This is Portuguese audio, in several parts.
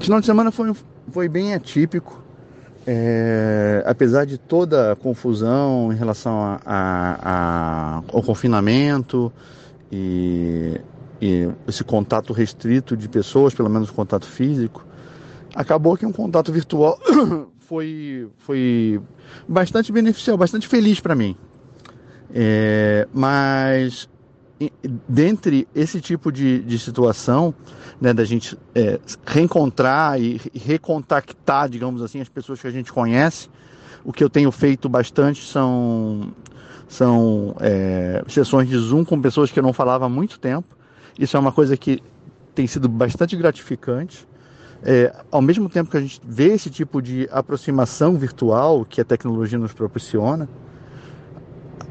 final de semana foi, foi bem atípico. É, apesar de toda a confusão em relação a, a, a, ao confinamento e, e, esse contato restrito de pessoas, pelo menos contato físico, acabou que um contato virtual foi, foi bastante beneficial, bastante feliz para mim. É, mas dentre esse tipo de, de situação, né, da gente é, reencontrar e recontactar, digamos assim, as pessoas que a gente conhece, o que eu tenho feito bastante são, são é, sessões de Zoom com pessoas que eu não falava há muito tempo. Isso é uma coisa que tem sido bastante gratificante. É, ao mesmo tempo que a gente vê esse tipo de aproximação virtual que a tecnologia nos proporciona,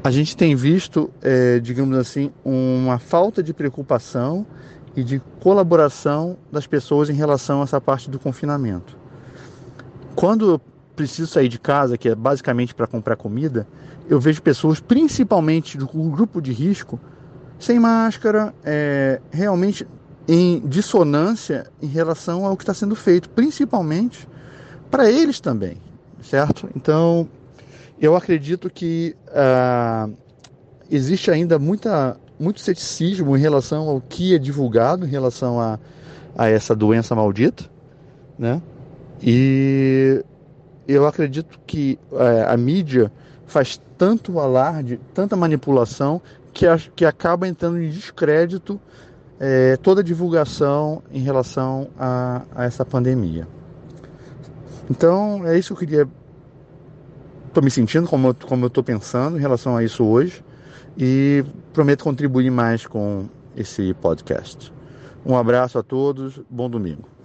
a gente tem visto, é, digamos assim, uma falta de preocupação e de colaboração das pessoas em relação a essa parte do confinamento. Quando eu preciso sair de casa, que é basicamente para comprar comida, eu vejo pessoas, principalmente do grupo de risco, sem máscara, é, realmente em dissonância em relação ao que está sendo feito, principalmente para eles também, certo? Então, eu acredito que uh, existe ainda muita, muito ceticismo em relação ao que é divulgado em relação a, a essa doença maldita, né? E eu acredito que uh, a mídia faz tanto alarde, tanta manipulação, que, a, que acaba entrando em descrédito é, toda a divulgação em relação a, a essa pandemia. Então, é isso que eu queria estou me sentindo, como como eu estou pensando em relação a isso hoje e prometo contribuir mais com esse podcast. Um abraço a todos, bom domingo.